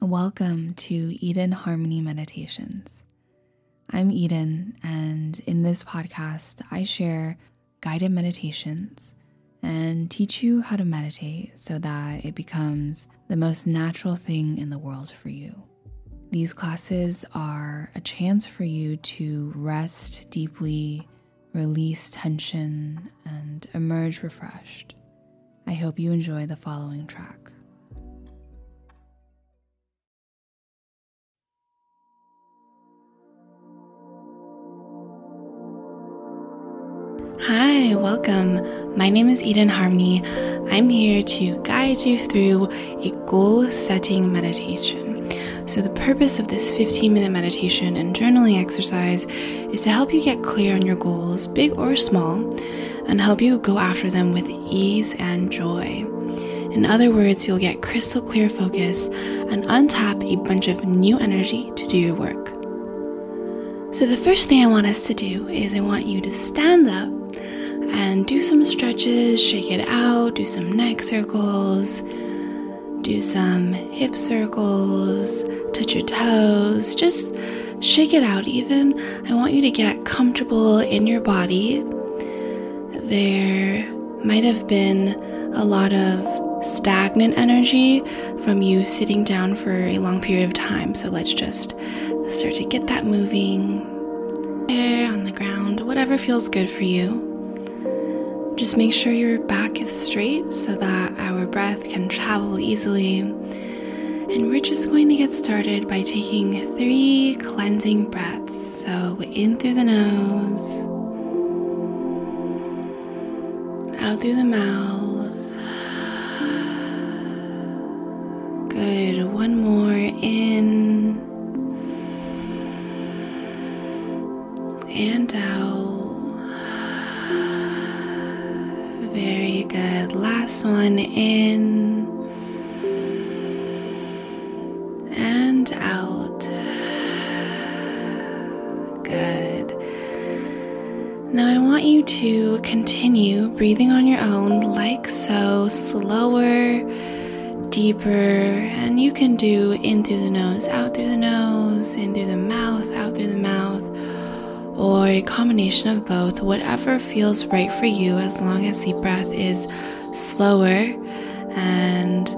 Welcome to Eden Harmony Meditations. I'm Eden, and in this podcast, I share guided meditations and teach you how to meditate so that it becomes the most natural thing in the world for you. These classes are a chance for you to rest deeply, release tension, and emerge refreshed. I hope you enjoy the following track. Hi, welcome. My name is Eden Harmony. I'm here to guide you through a goal setting meditation. So, the purpose of this 15 minute meditation and journaling exercise is to help you get clear on your goals, big or small, and help you go after them with ease and joy. In other words, you'll get crystal clear focus and untap a bunch of new energy to do your work. So, the first thing I want us to do is I want you to stand up and do some stretches, shake it out, do some neck circles, do some hip circles, touch your toes, just shake it out. Even I want you to get comfortable in your body. There might have been a lot of stagnant energy from you sitting down for a long period of time. So let's just start to get that moving. There on the ground, whatever feels good for you. Just make sure your back is straight so that our breath can travel easily. And we're just going to get started by taking three cleansing breaths. So, in through the nose, out through the mouth. I want you to continue breathing on your own, like so, slower, deeper, and you can do in through the nose, out through the nose, in through the mouth, out through the mouth or a combination of both, whatever feels right for you, as long as the breath is slower and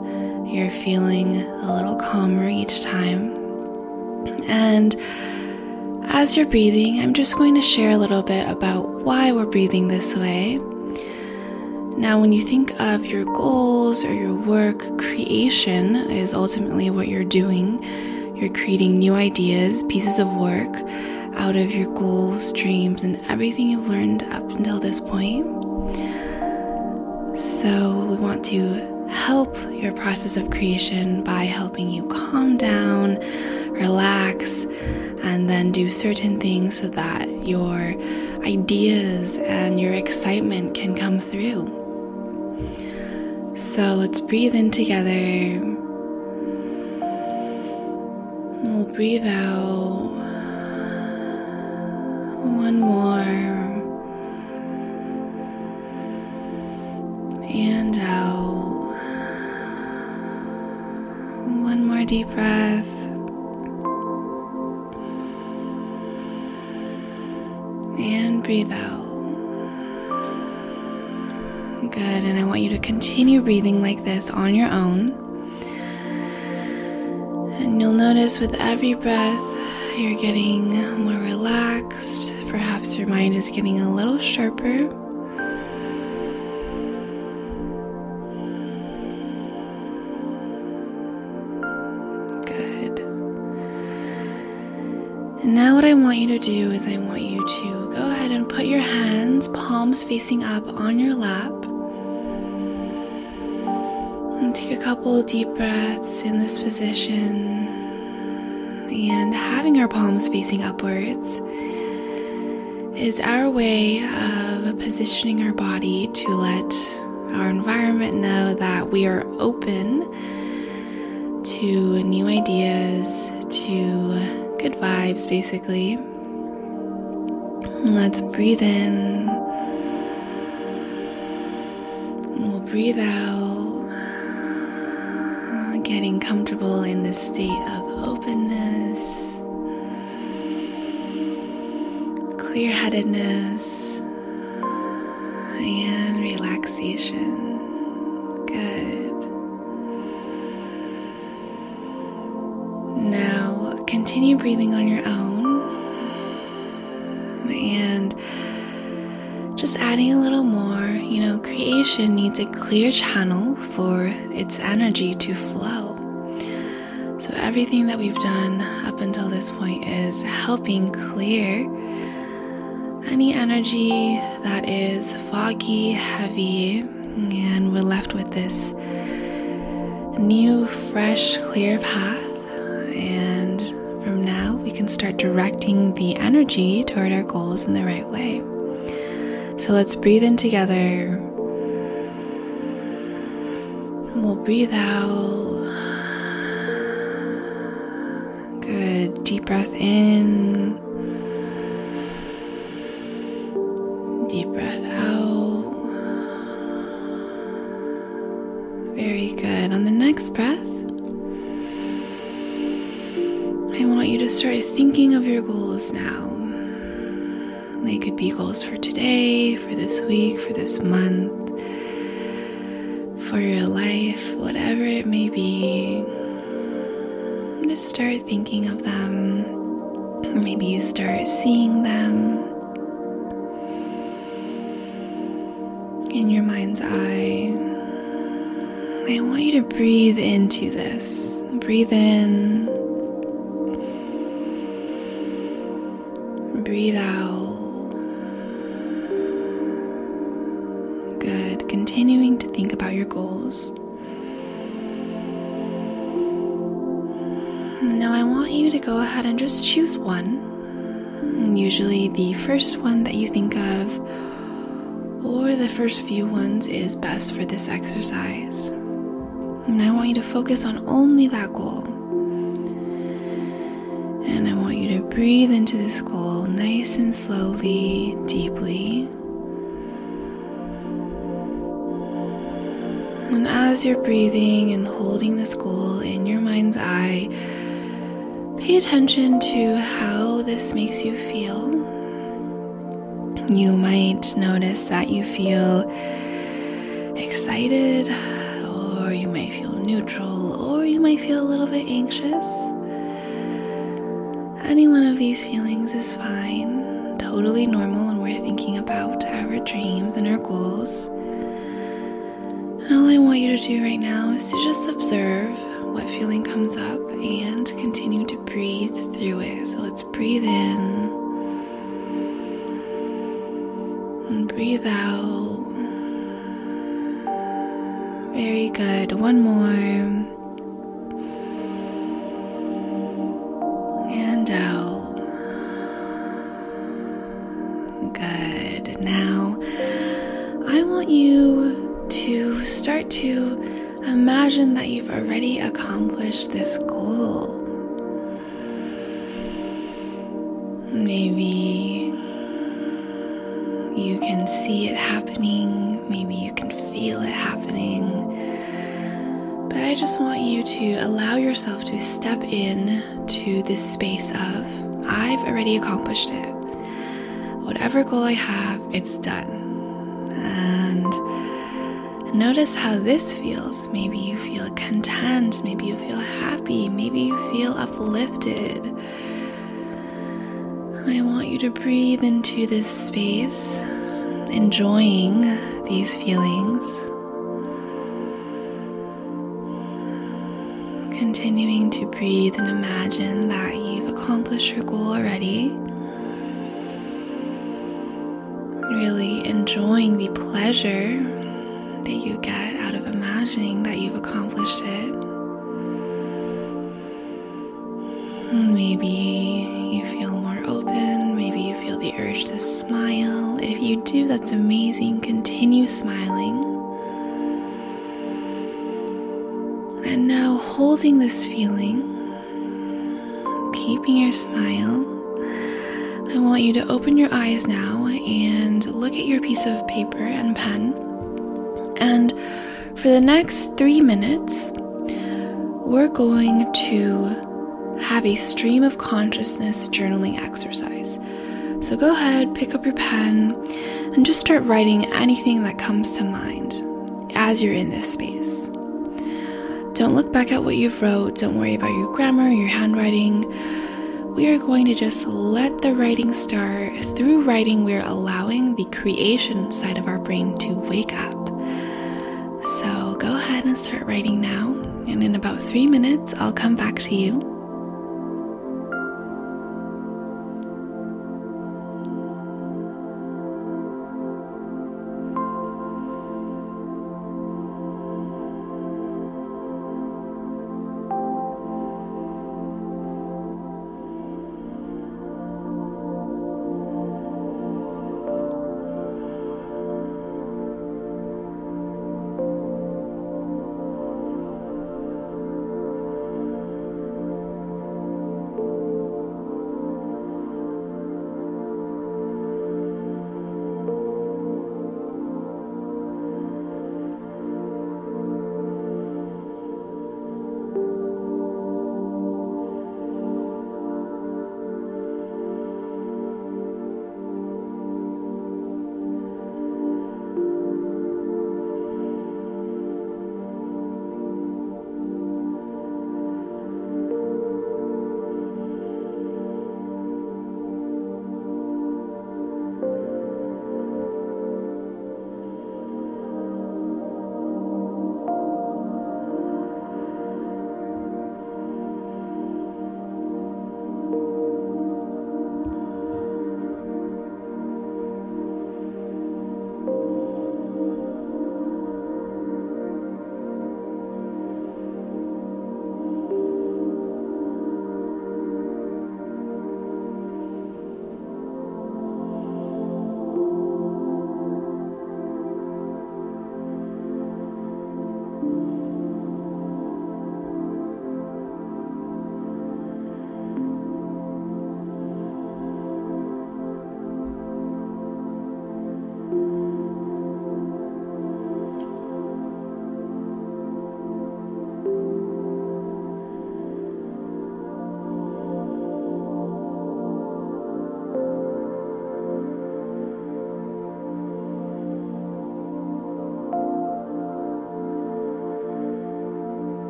you're feeling a little calmer each time. And as you're breathing, I'm just going to share a little bit about why we're breathing this way. Now, when you think of your goals or your work, creation is ultimately what you're doing. You're creating new ideas, pieces of work out of your goals, dreams, and everything you've learned up until this point. So, we want to help your process of creation by helping you calm down, relax, and then do certain things so that your ideas and your excitement can come through. So, let's breathe in together. We'll breathe out one more. And out. One more deep breath. Breathe out. Good. And I want you to continue breathing like this on your own. And you'll notice with every breath, you're getting more relaxed. Perhaps your mind is getting a little sharper. And now, what I want you to do is, I want you to go ahead and put your hands, palms facing up, on your lap. And take a couple deep breaths in this position and having our palms facing upwards is our way of positioning our body to let our environment know that we are open to new ideas, to good vibes, basically. Let's breathe in. And We'll breathe out getting comfortable in this state of openness, clear headedness, and relaxation. Continue breathing on your own and just adding a little more. You know, creation needs a clear channel for its energy to flow. So, everything that we've done up until this point is helping clear any energy that is foggy, heavy, and we're left with this new, fresh, clear path. Start directing the energy toward our goals in the right way. So let's breathe in together. We'll breathe out. Good. Deep breath in. Deep breath out. Very good. On the next breath, start thinking of your goals now. They could be goals for today, for this week, for this month, for your life, whatever it may be. Just start thinking of them. Maybe you start seeing them in your mind's eye. I want you to breathe into this. Breathe in. Breathe out. Good. Continuing to think about your goals. Now, I want you to go ahead and just choose one. Usually, the first one that you think of, or the first few ones, is best for this exercise. And I want you to focus on only that goal. Breathe into this goal nice and slowly, deeply. And as you're breathing and holding this goal in your mind's eye, pay attention to how this makes you feel. You might notice that you feel excited, or you might feel neutral, or you might feel a little bit anxious. Any one of these feelings is fine, totally normal when we're thinking about our dreams and our goals. And all I want you to do right now is to just observe what feeling comes up and continue to breathe through it. So let's breathe in and breathe out. Very good. One more. See it happening, maybe you can feel it happening. But I just want you to allow yourself to step in to this space of, I've already accomplished it. Whatever goal I have, it's done. And notice how this feels. Maybe you feel content, maybe you feel happy, maybe you feel uplifted. I want you to breathe into this space, enjoying these feelings. Continuing to breathe and imagine that you've accomplished your goal already. Really enjoying the pleasure that you get out of imagining that you've accomplished it. Maybe you do, that's amazing. Continue smiling. And now, holding this feeling, keeping your smile, I want you to open your eyes now and look at your piece of paper and pen. And for the next three minutes, we're going to have a stream of consciousness journaling exercise. So go ahead, pick up your pen, and just start writing anything that comes to mind as you're in this space. Don't look back at what you've wrote. Don't worry about your grammar, your handwriting. We are going to just let the writing start. Through writing, we're allowing the creation side of our brain to wake up. So go ahead and start writing now. And in about three minutes, I'll come back to you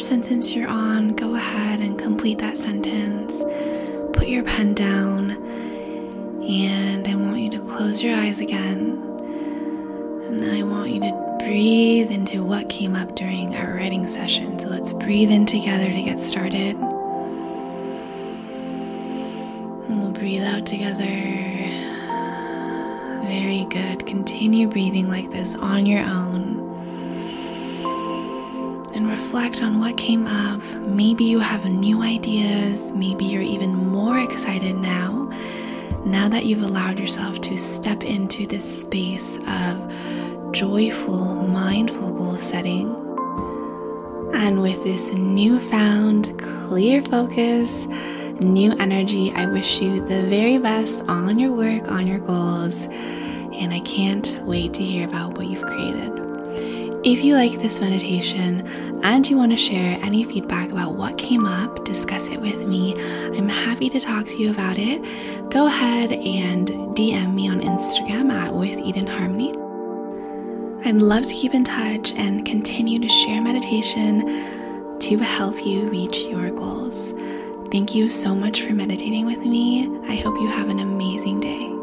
sentence you're on, go ahead and complete that sentence. Put your pen down, and I want you to close your eyes again. And I want you to breathe into what came up during our writing session. So let's breathe in together to get started. And we'll breathe out together. Very good. Continue breathing like this on your own reflect on what came up. Maybe you have new ideas. Maybe you're even more excited now, now that you've allowed yourself to step into this space of joyful, mindful goal setting. And with this newfound clear focus, new energy, I wish you the very best on your work, on your goals. And I can't wait to hear about what you've created. If you like this meditation and you want to share any feedback about what came up, discuss it with me. I'm happy to talk to you about it. Go ahead and DM me on Instagram at with Eden Harmony. I'd love to keep in touch and continue to share meditation to help you reach your goals. Thank you so much for meditating with me. I hope you have an amazing day.